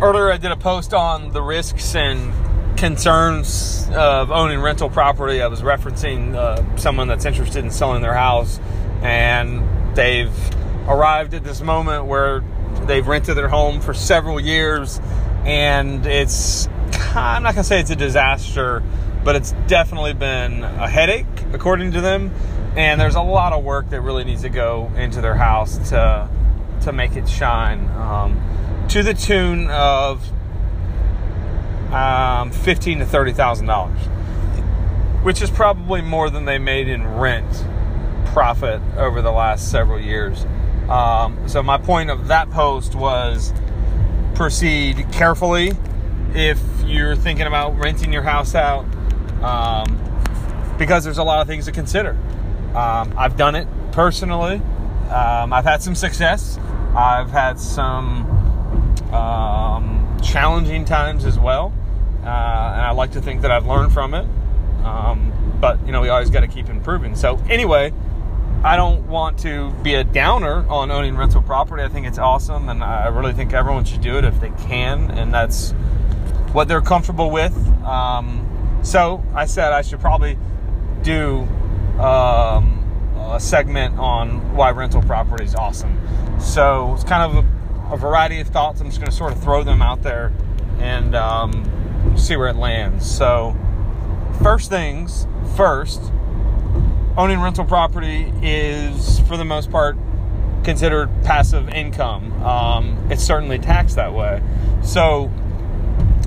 earlier I did a post on the risks and concerns of owning rental property. I was referencing uh, someone that's interested in selling their house, and they've arrived at this moment where they've rented their home for several years, and it's I'm not gonna say it's a disaster, but it's definitely been a headache, according to them. And there's a lot of work that really needs to go into their house to to make it shine, um, to the tune of um, fifteen to thirty thousand dollars, which is probably more than they made in rent profit over the last several years. Um, so my point of that post was proceed carefully if you're thinking about renting your house out, um, because there's a lot of things to consider. Um, I've done it personally. Um, I've had some success. I've had some um, challenging times as well, uh, and I like to think that I've learned from it. Um, but you know, we always got to keep improving. So anyway, I don't want to be a downer on owning rental property. I think it's awesome, and I really think everyone should do it if they can, and that's what they're comfortable with. Um, so I said I should probably do um, a segment on why rental property is awesome. So it's kind of a, a, variety of thoughts. I'm just going to sort of throw them out there and um, see where it lands. So, first things first, owning rental property is, for the most part, considered passive income. Um, it's certainly taxed that way. So,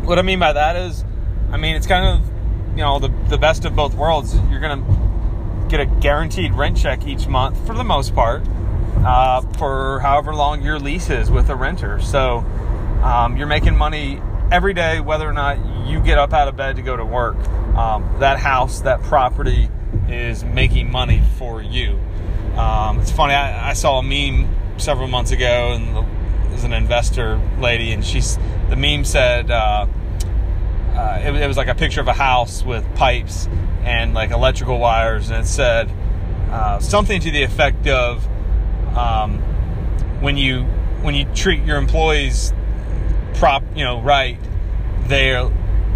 what I mean by that is, I mean, it's kind of, you know, the, the best of both worlds. You're going to get a guaranteed rent check each month for the most part uh, for however long your lease is with a renter. So um, you're making money every day, whether or not you get up out of bed to go to work. Um, that house, that property is making money for you. Um, it's funny, I, I, saw a meme several months ago, and the, there's an investor lady, and she's the meme said, uh, uh, it, it, was like a picture of a house with pipes and like electrical wires, and it said uh, something to the effect of um, when you when you treat your employees prop you know right, they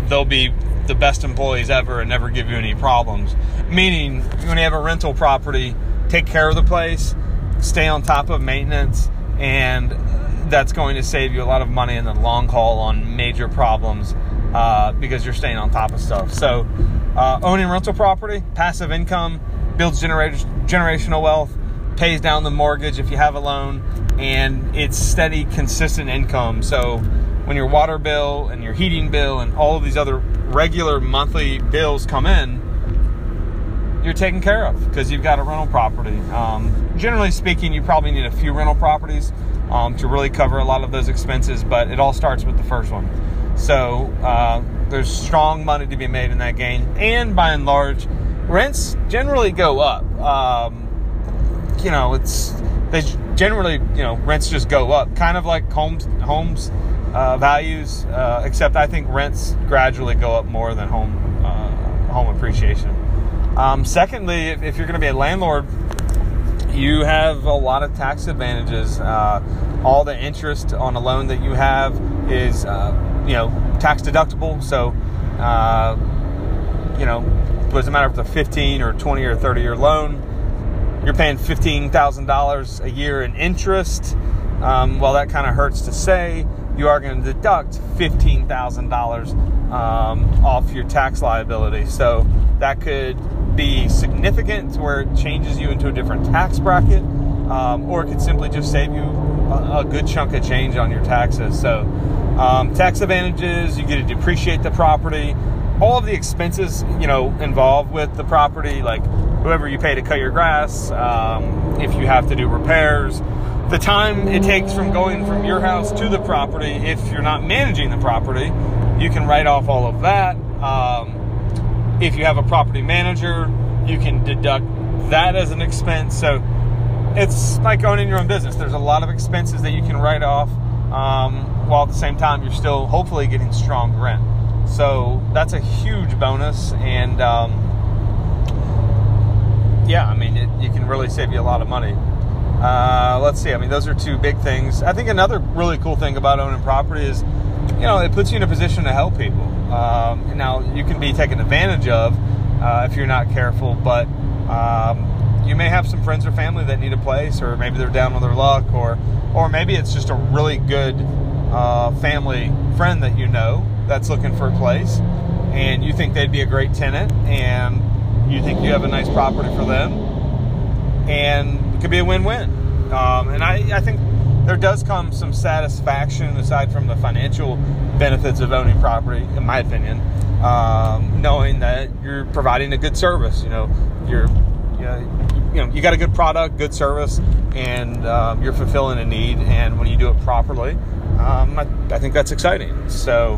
they'll be the best employees ever and never give you any problems. Meaning, when you have a rental property, take care of the place, stay on top of maintenance, and that's going to save you a lot of money in the long haul on major problems uh, because you're staying on top of stuff. So, uh, owning rental property, passive income, builds gener- generational wealth, pays down the mortgage if you have a loan, and it's steady, consistent income. So, when your water bill and your heating bill and all of these other regular monthly bills come in, you're taken care of because you've got a rental property. Um, generally speaking, you probably need a few rental properties um, to really cover a lot of those expenses, but it all starts with the first one. So uh, there's strong money to be made in that game, and by and large, rents generally go up. Um, you know, it's they generally you know rents just go up, kind of like homes homes uh, values, uh, except I think rents gradually go up more than home uh, home appreciation. Um, secondly, if, if you're going to be a landlord, you have a lot of tax advantages. Uh, all the interest on a loan that you have is, uh, you know, tax deductible. So, you know, it doesn't matter if it's a 15 or 20 or 30 year loan, you're paying $15,000 a year in interest. Um, well, that kind of hurts to say. You are going to deduct $15,000 um, off your tax liability. So that could be significant to where it changes you into a different tax bracket, um, or it could simply just save you a, a, good chunk of change on your taxes. So, um, tax advantages, you get to depreciate the property, all of the expenses you know involved with the property, like whoever you pay to cut your grass, um, if you have to do repairs. The time it takes from going from your house to the property, if you're not managing the property, you can write off all of that. Um, if you have a property manager, you can deduct that as an expense. So it's like owning your own business. There's a lot of expenses that you can write off, um, while at the same time you're still hopefully getting strong rent. So that's a huge bonus, and um, yeah, I mean it, you can really save you a lot of money. Uh, let's see. I mean, those are two big things. I think another really cool thing about owning property is you know, it puts you in a position to help people. Um, now, you can be taken advantage of uh, if you're not careful, but um, you may have some friends or family that need a place, or maybe they're down on their luck, or or maybe it's just a really good uh, family friend that you know that's looking for a place, and you think they'd be a great tenant, and you think you have a nice property for them, and it could be a win-win. Um, and I, I think there does come some satisfaction aside from the financial benefits of owning property, in my opinion, um, knowing that you're providing a good service. You know, you're you know, you got a good product, good service, and um, you're fulfilling a need. And when you do it properly, um, I, I, think that's exciting. So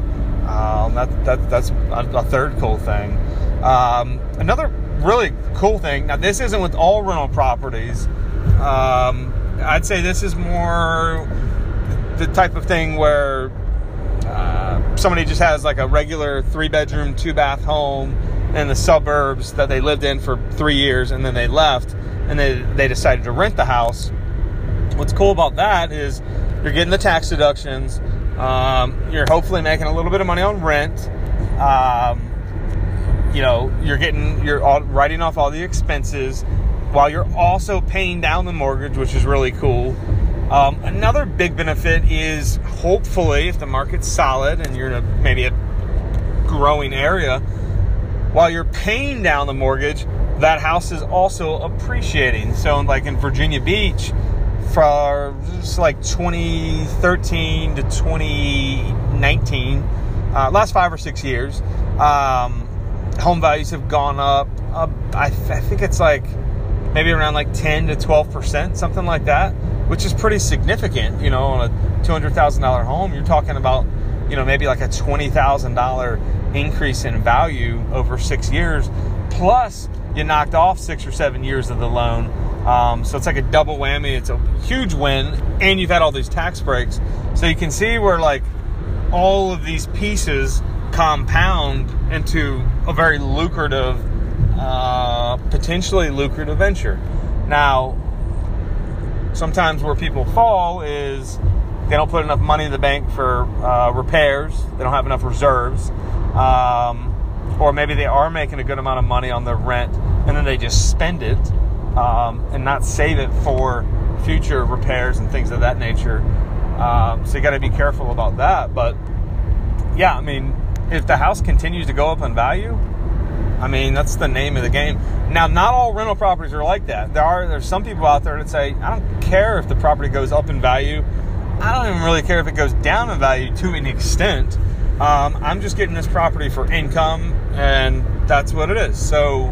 um, that, that that's a, a, third cool thing. Um, another really cool thing. Now this isn't with all rental properties. Um, I'd say this is more the type of thing where uh, somebody just has like a regular three bedroom, two bath home in the suburbs that they lived in for three years and then they left and they, they decided to rent the house. What's cool about that is you're getting the tax deductions. Um, you're hopefully making a little bit of money on rent. Um, you know, you're getting, you're all, writing off all the expenses while you're also paying down the mortgage, which is really cool. Um, another big benefit is hopefully, if the market's solid and you're in a maybe a growing area, while you're paying down the mortgage, that house is also appreciating. So, like in Virginia Beach, for like 2013 to 2019, uh, last five or six years, um, home values have gone up. Uh, I, I think it's like maybe around like 10 to 12%, something like that, which is pretty significant. You know, on a $200,000 home, you're talking about, you know, maybe like a $20,000 increase in value over six years. Plus, you knocked off six or seven years of the loan. Um, so it's like a double whammy. It's a huge win. And you've had all these tax breaks. So you can see where, like, all of these pieces compound into a very lucrative uh, potentially lucrative venture. Now, sometimes where people fall is they don't put enough money in the bank for uh, repairs, they don't have enough reserves, um, or maybe they are making a good amount of money on the rent and then they just spend it um, and not save it for future repairs and things of that nature. Um, so you got to be careful about that. But yeah, I mean, if the house continues to go up in value, I mean, that's the name of the game. Now, not all rental properties are like that. There are there's some people out there that say, I don't care if the property goes up in value. I don't even really care if it goes down in value to an extent. Um, I'm just getting this property for income, and that's what it is. So,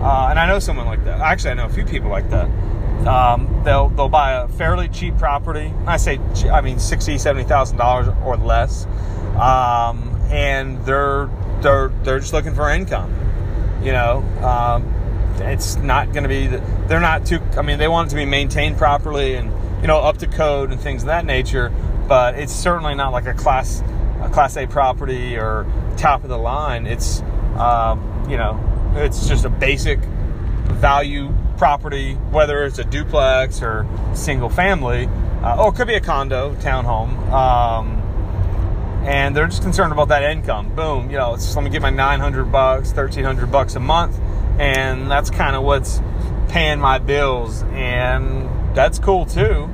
uh, and I know someone like that. Actually, I know a few people like that. Um, they'll they'll buy a fairly cheap property. I say, I mean, sixty, seventy thousand dollars or less, um, and they're they're they're just looking for income. You know, um, it's not going to be. They're not too. I mean, they want it to be maintained properly and you know up to code and things of that nature. But it's certainly not like a class a class A property or top of the line. It's um, you know, it's just a basic value property, whether it's a duplex or single family, uh, or it could be a condo, townhome. Um, and they're just concerned about that income. Boom, you know, it's just, let me get my 900 bucks, 1300 bucks a month, and that's kind of what's paying my bills, and that's cool too,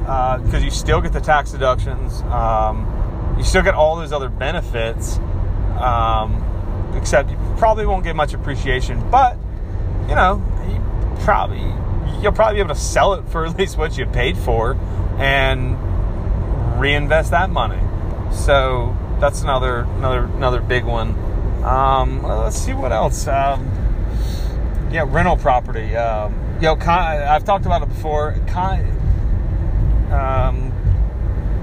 because uh, you still get the tax deductions, um, you still get all those other benefits, um, except you probably won't get much appreciation, but you know, you probably you'll probably be able to sell it for at least what you paid for, and reinvest that money. So that's another another another big one. Um, let's see what else. Um, yeah, rental property. Um, you know, I've talked about it before. Um,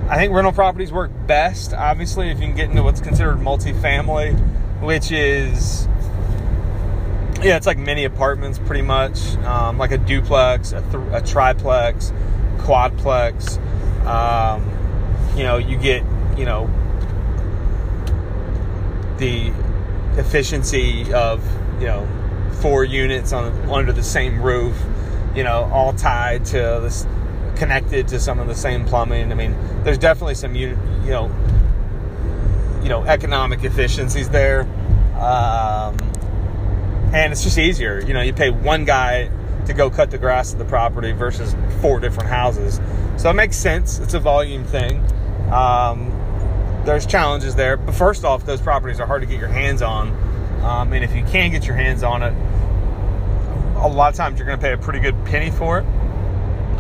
I think rental properties work best, obviously, if you can get into what's considered multifamily, which is yeah, it's like mini apartments, pretty much, um, like a duplex, a, th- a triplex, quadplex. Um, you know, you get you know the efficiency of you know four units on under the same roof, you know, all tied to this connected to some of the same plumbing. I mean, there's definitely some you know you know economic efficiencies there, um, and it's just easier. You know, you pay one guy to go cut the grass of the property versus four different houses, so it makes sense. It's a volume thing. Um, there's challenges there, but first off, those properties are hard to get your hands on, um, and if you can get your hands on it, a lot of times you're going to pay a pretty good penny for it.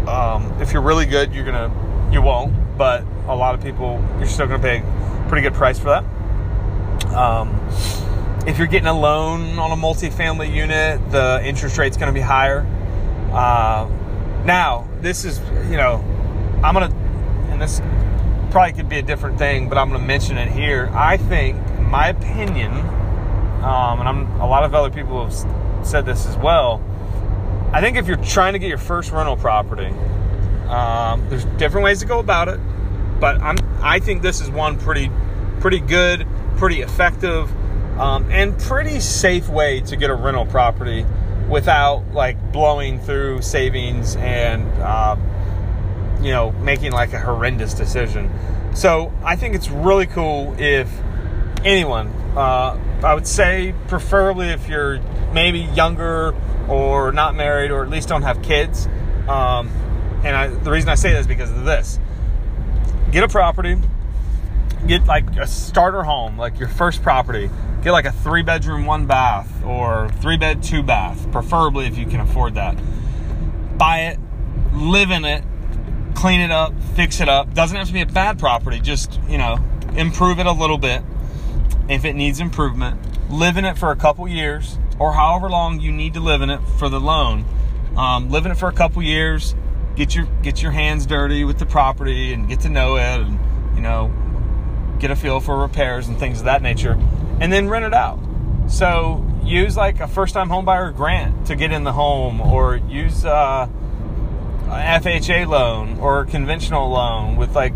Um, if you're really good, you're gonna you won't, but a lot of people you're still going to pay a pretty good price for that. Um, if you're getting a loan on a multifamily unit, the interest rate's going to be higher. Uh, now, this is you know, I'm gonna, and this probably could be a different thing, but I'm going to mention it here. I think, in my opinion, um, and I'm a lot of other people have said this as well. I think if you're trying to get your first rental property, um, there's different ways to go about it, but I'm I think this is one pretty pretty good, pretty effective, um, and pretty safe way to get a rental property without like blowing through savings and uh, you know making like a horrendous decision. So I think it's really cool if anyone, uh, I would say preferably if you're maybe younger or not married or at least don't have kids. Um, and I, the reason I say that is because of this. Get a property, get like a starter home, like your first property. Get like a three bedroom, one bath, or three bed, two bath, preferably if you can afford that. Buy it, live in it, clean it up, fix it up. Doesn't have to be a bad property, just, you know, improve it a little bit if it needs improvement. Live in it for a couple years or however long you need to live in it for the loan. Um, live in it for a couple years, get your get your hands dirty with the property and get to know it and you know get a feel for repairs and things of that nature and then rent it out so use like a first time homebuyer grant to get in the home or use uh, FHA loan or conventional loan with like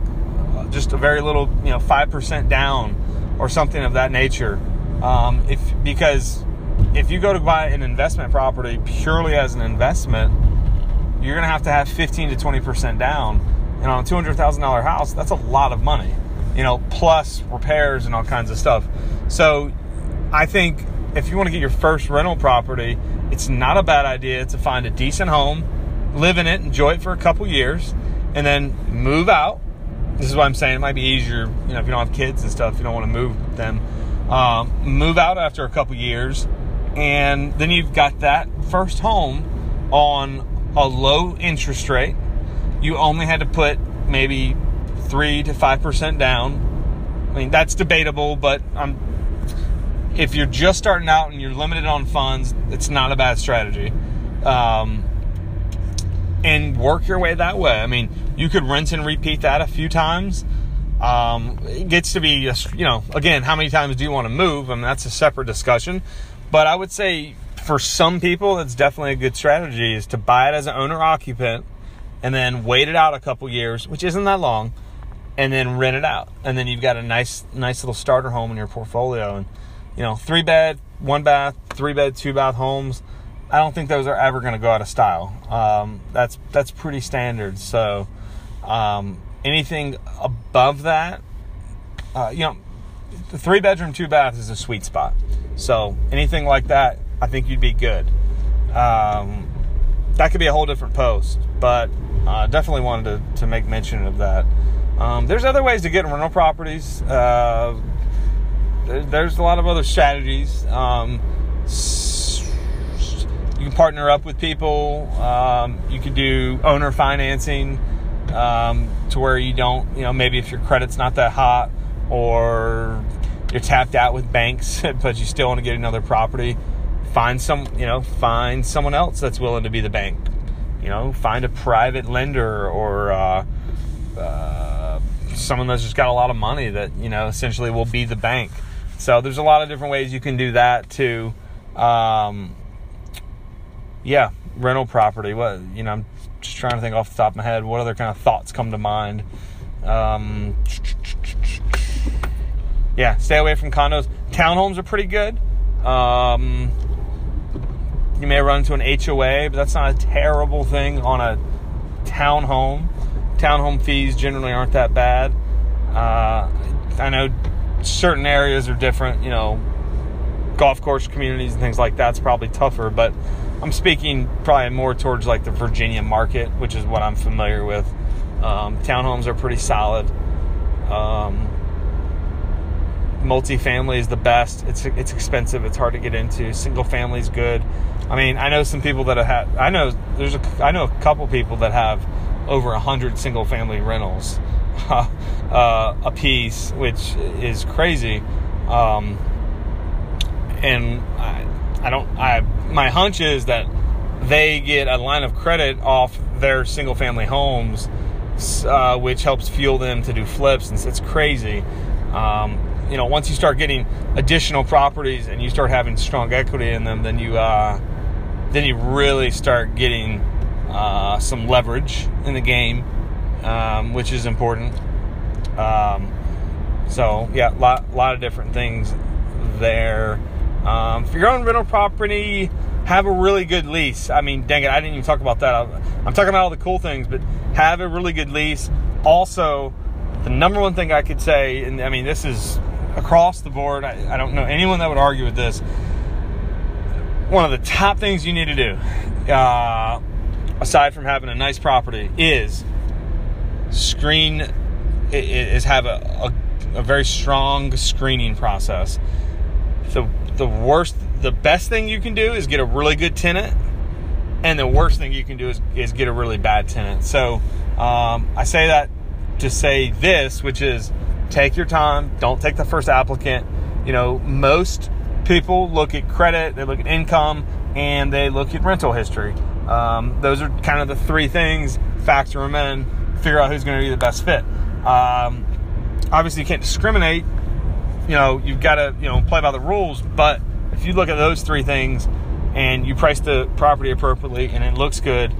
just a very little you know 5% down or something of that nature um, if because if you go to buy an investment property purely as an investment you're to have to have 15 to 20% down. And on a $200,000 house, that's a lot of money, you know, plus repairs and all kinds of stuff. So I think if you want to get your first rental property, it's not a bad idea to find a decent home, live in it, enjoy it for a couple years, and then move out. This is what I'm saying. It might be easier, you know, if you don't have kids and stuff, you don't want to move them. Um, move out after a couple years, and then you've got that first home on a low interest rate. You only had to put maybe three to five percent down. I mean, that's debatable, but I'm, if you're just starting out and you're limited on funds, it's not a bad strategy. Um, and work your way that way. I mean, you could rinse and repeat that a few times. Um, it gets to be, a, you know, again, how many times do you want to move? I mean, that's a separate discussion. But I would say for some people, that's definitely a good strategy is to buy it as an owner occupant and then wait it out a couple years, which isn't that long, and then rent it out. And then you've got a nice, nice little starter home in your portfolio. And, you know, three bed, one bath, three bed, two bath homes. I don't think those are ever going to go out of style. Um, that's that's pretty standard. So um, anything above that, uh, you know, the three bedroom, two bath is a sweet spot. So anything like that, I think you'd be good. Um, that could be a whole different post, but uh, definitely wanted to, to make mention of that. Um, there's other ways to get rental properties. Uh, there's a lot of other strategies. Um, you can partner up with people. Um, you could do owner financing um, to where you don't, you know, maybe if your credit's not that hot or you're tapped out with banks, but you still want to get another property find some you know find someone else that's willing to be the bank. You know find a private lender or uh, uh, someone that's just got a lot of money that you know essentially will be the bank. So there's a lot of different ways you can do that to um, yeah rental property what you know i'm just trying to think off the top of my head what other kind of thoughts come to mind um, yeah stay away from condos townhomes are pretty good um, you may run into an HOA, but that's not a terrible thing on a townhome. Townhome fees generally aren't that bad. Uh, I know certain areas are different. You know, golf course communities and things like that's probably tougher. But I'm speaking probably more towards like the Virginia market, which is what I'm familiar with. Um, townhomes are pretty solid. Um, multifamily is the best. It's it's expensive. It's hard to get into. Single family is good. I mean, I know some people that have. I know there's a. I know a couple people that have over a hundred single family rentals uh, a piece, which is crazy. Um, and I, I don't. I my hunch is that they get a line of credit off their single family homes, uh, which helps fuel them to do flips, and it's crazy. Um, you know, once you start getting additional properties and you start having strong equity in them, then you uh, then you really start getting uh, some leverage in the game, um, which is important. Um, so yeah, a lot, lot of different things there. Um, you're on rental property, have a really good lease. I mean, dang it, I didn't even talk about that. I'm talking about all the cool things, but have a really good lease. Also, the number one thing I could say, and I mean, this is across the board. I, I don't know anyone that would argue with this. One of the top things you need to do, uh, aside from having a nice property, is screen is have a, a, a very strong screening process. The the worst, the best thing you can do is get a really good tenant, and the worst thing you can do is, is get a really bad tenant. So um, I say that to say this, which is take your time. Don't take the first applicant. You know, most people look at credit, they look at income, and they look at rental history. Um, those are kind of the three things. Factor them in, figure out who's going to be the best fit. Um, obviously, you can't discriminate. You know, you've got to you know play by the rules. But if you look at those three things and you price the property appropriately and it looks good,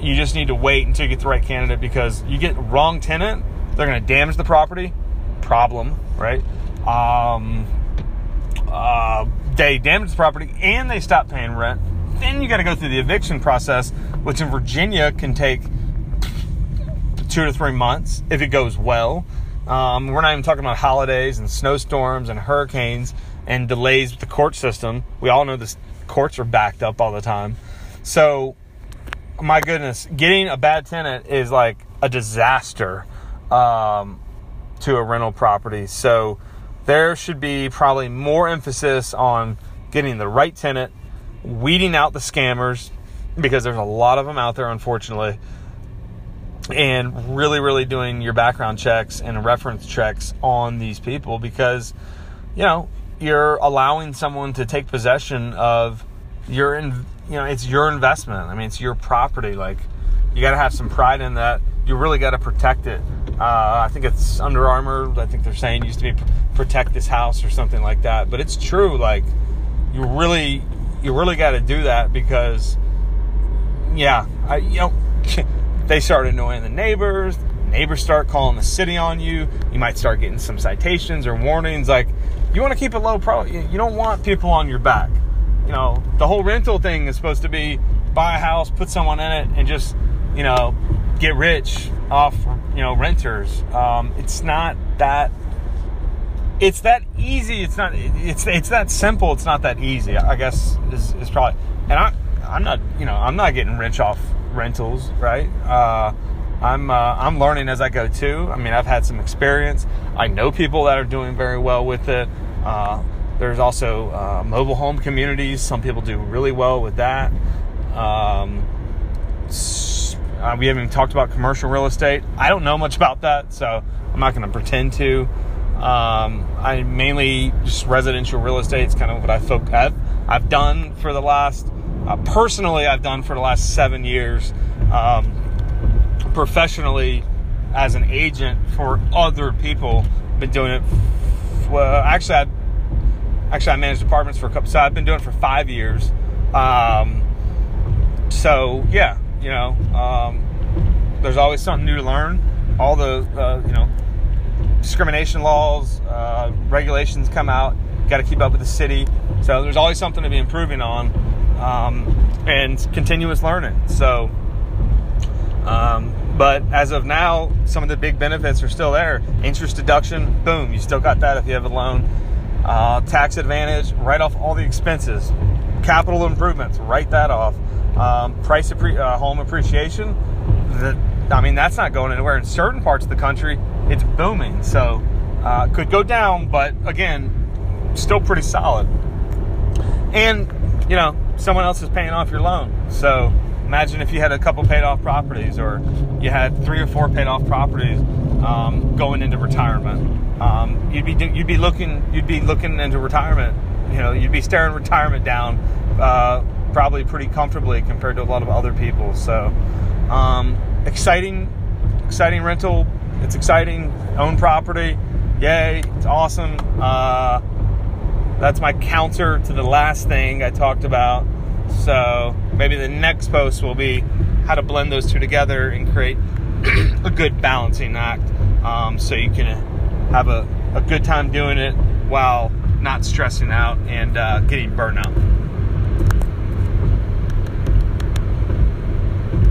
you just need to wait until you get the right candidate because you get wrong tenant, they're going to damage the property problem, right? Um, uh, they damage the property and they stop paying rent. Then you got to go through the eviction process, which in Virginia can take two to three months if it goes well. Um, we're not even talking about holidays and snowstorms and hurricanes and delays with the court system. We all know the courts are backed up all the time. So, my goodness, getting a bad tenant is like a disaster. Um, to a rental property. So there should be probably more emphasis on getting the right tenant, weeding out the scammers, because there's a lot of them out there, unfortunately, and really, really doing your background checks and reference checks on these people because, you know, you're allowing someone to take possession of your, in, you know, it's your investment. I mean, it's your property. Like, you got to have some pride in that. You really got to protect it. Uh, I think it's Under Armour. I think they're saying used to be protect this house or something like that. But it's true. Like you really, you really got to do that because, yeah, I, you know, they start annoying the neighbors. Neighbors start calling the city on you. You might start getting some citations or warnings. Like you want to keep it low pro. You don't want people on your back. You know, the whole rental thing is supposed to be buy a house, put someone in it, and just you know get rich off you know renters. Um, it's not that. It's that easy. It's not. It's it's that simple. It's not that easy. I guess is, is probably. And I I'm not you know I'm not getting rich off rentals, right? Uh, I'm uh, I'm learning as I go too. I mean, I've had some experience. I know people that are doing very well with it. Uh, there's also uh, mobile home communities. Some people do really well with that. Um, uh, we haven't even talked about commercial real estate. I don't know much about that, so I'm not going to pretend to. Um, I mainly just residential real estate. It's kind of what I I've, I've done for the last uh, personally. I've done for the last seven years. Um, professionally, as an agent for other people, been doing it. Well, actually, I actually I managed apartments for a couple. So I've been doing it for five years. Um, so yeah, you know, um, there's always something new to learn. All the, uh, you know, discrimination laws, uh, regulations come out. Got to keep up with the city. So there's always something to be improving on, um, and continuous learning. So, um, But as of now, some of the big benefits are still there. Interest deduction, boom, you still got that if you have a loan. Uh, tax advantage, write off all the expenses. Capital improvements, write that off. Um, price appre- uh, home appreciation, the, I mean, that's not going anywhere. In certain parts of the country, it's booming. So, uh, could go down, but again, still pretty solid. And, you know, someone else is paying off your loan. So, imagine if you had a couple paid off properties or you had three or four paid off properties um, going into retirement. Um, you'd be you'd be looking you'd be looking into retirement. You know, you'd be staring retirement down uh, probably pretty comfortably compared to a lot of other people. So, um, exciting, exciting rental. It's exciting. Own property. Yay! It's awesome. Uh, that's my counter to the last thing I talked about. So maybe the next post will be how to blend those two together and create a good balancing act um, so you can have a, a good time doing it while not stressing out and uh, getting burnout.